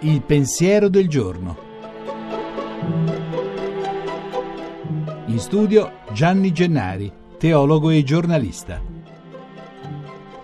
Il pensiero del giorno. In studio Gianni Gennari, teologo e giornalista.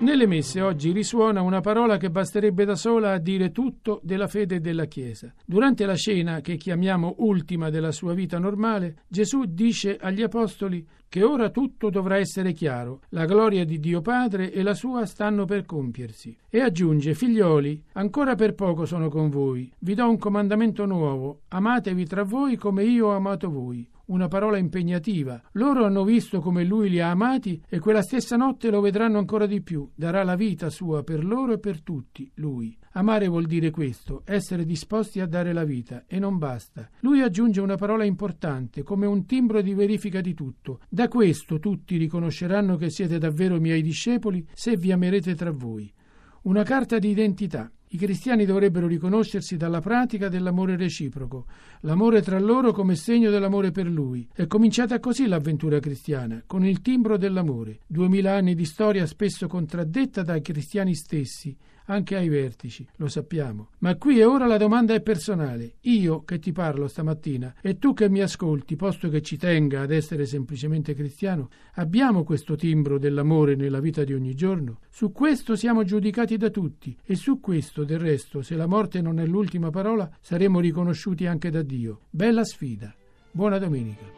Nelle messe oggi risuona una parola che basterebbe da sola a dire tutto della fede della Chiesa. Durante la cena, che chiamiamo ultima della sua vita normale, Gesù dice agli Apostoli che ora tutto dovrà essere chiaro, la gloria di Dio Padre e la sua stanno per compiersi. E aggiunge, figlioli, ancora per poco sono con voi, vi do un comandamento nuovo, amatevi tra voi come io ho amato voi una parola impegnativa. Loro hanno visto come lui li ha amati e quella stessa notte lo vedranno ancora di più. Darà la vita sua per loro e per tutti, lui. Amare vuol dire questo, essere disposti a dare la vita, e non basta. Lui aggiunge una parola importante, come un timbro di verifica di tutto. Da questo tutti riconosceranno che siete davvero miei discepoli se vi amerete tra voi. Una carta di identità. I cristiani dovrebbero riconoscersi dalla pratica dell'amore reciproco, l'amore tra loro come segno dell'amore per lui. È cominciata così l'avventura cristiana, con il timbro dell'amore. Duemila anni di storia spesso contraddetta dai cristiani stessi, anche ai vertici, lo sappiamo. Ma qui e ora la domanda è personale. Io che ti parlo stamattina e tu che mi ascolti, posto che ci tenga ad essere semplicemente cristiano, abbiamo questo timbro dell'amore nella vita di ogni giorno? Su questo siamo giudicati da tutti e su questo, del resto, se la morte non è l'ultima parola, saremo riconosciuti anche da Dio. Bella sfida. Buona domenica.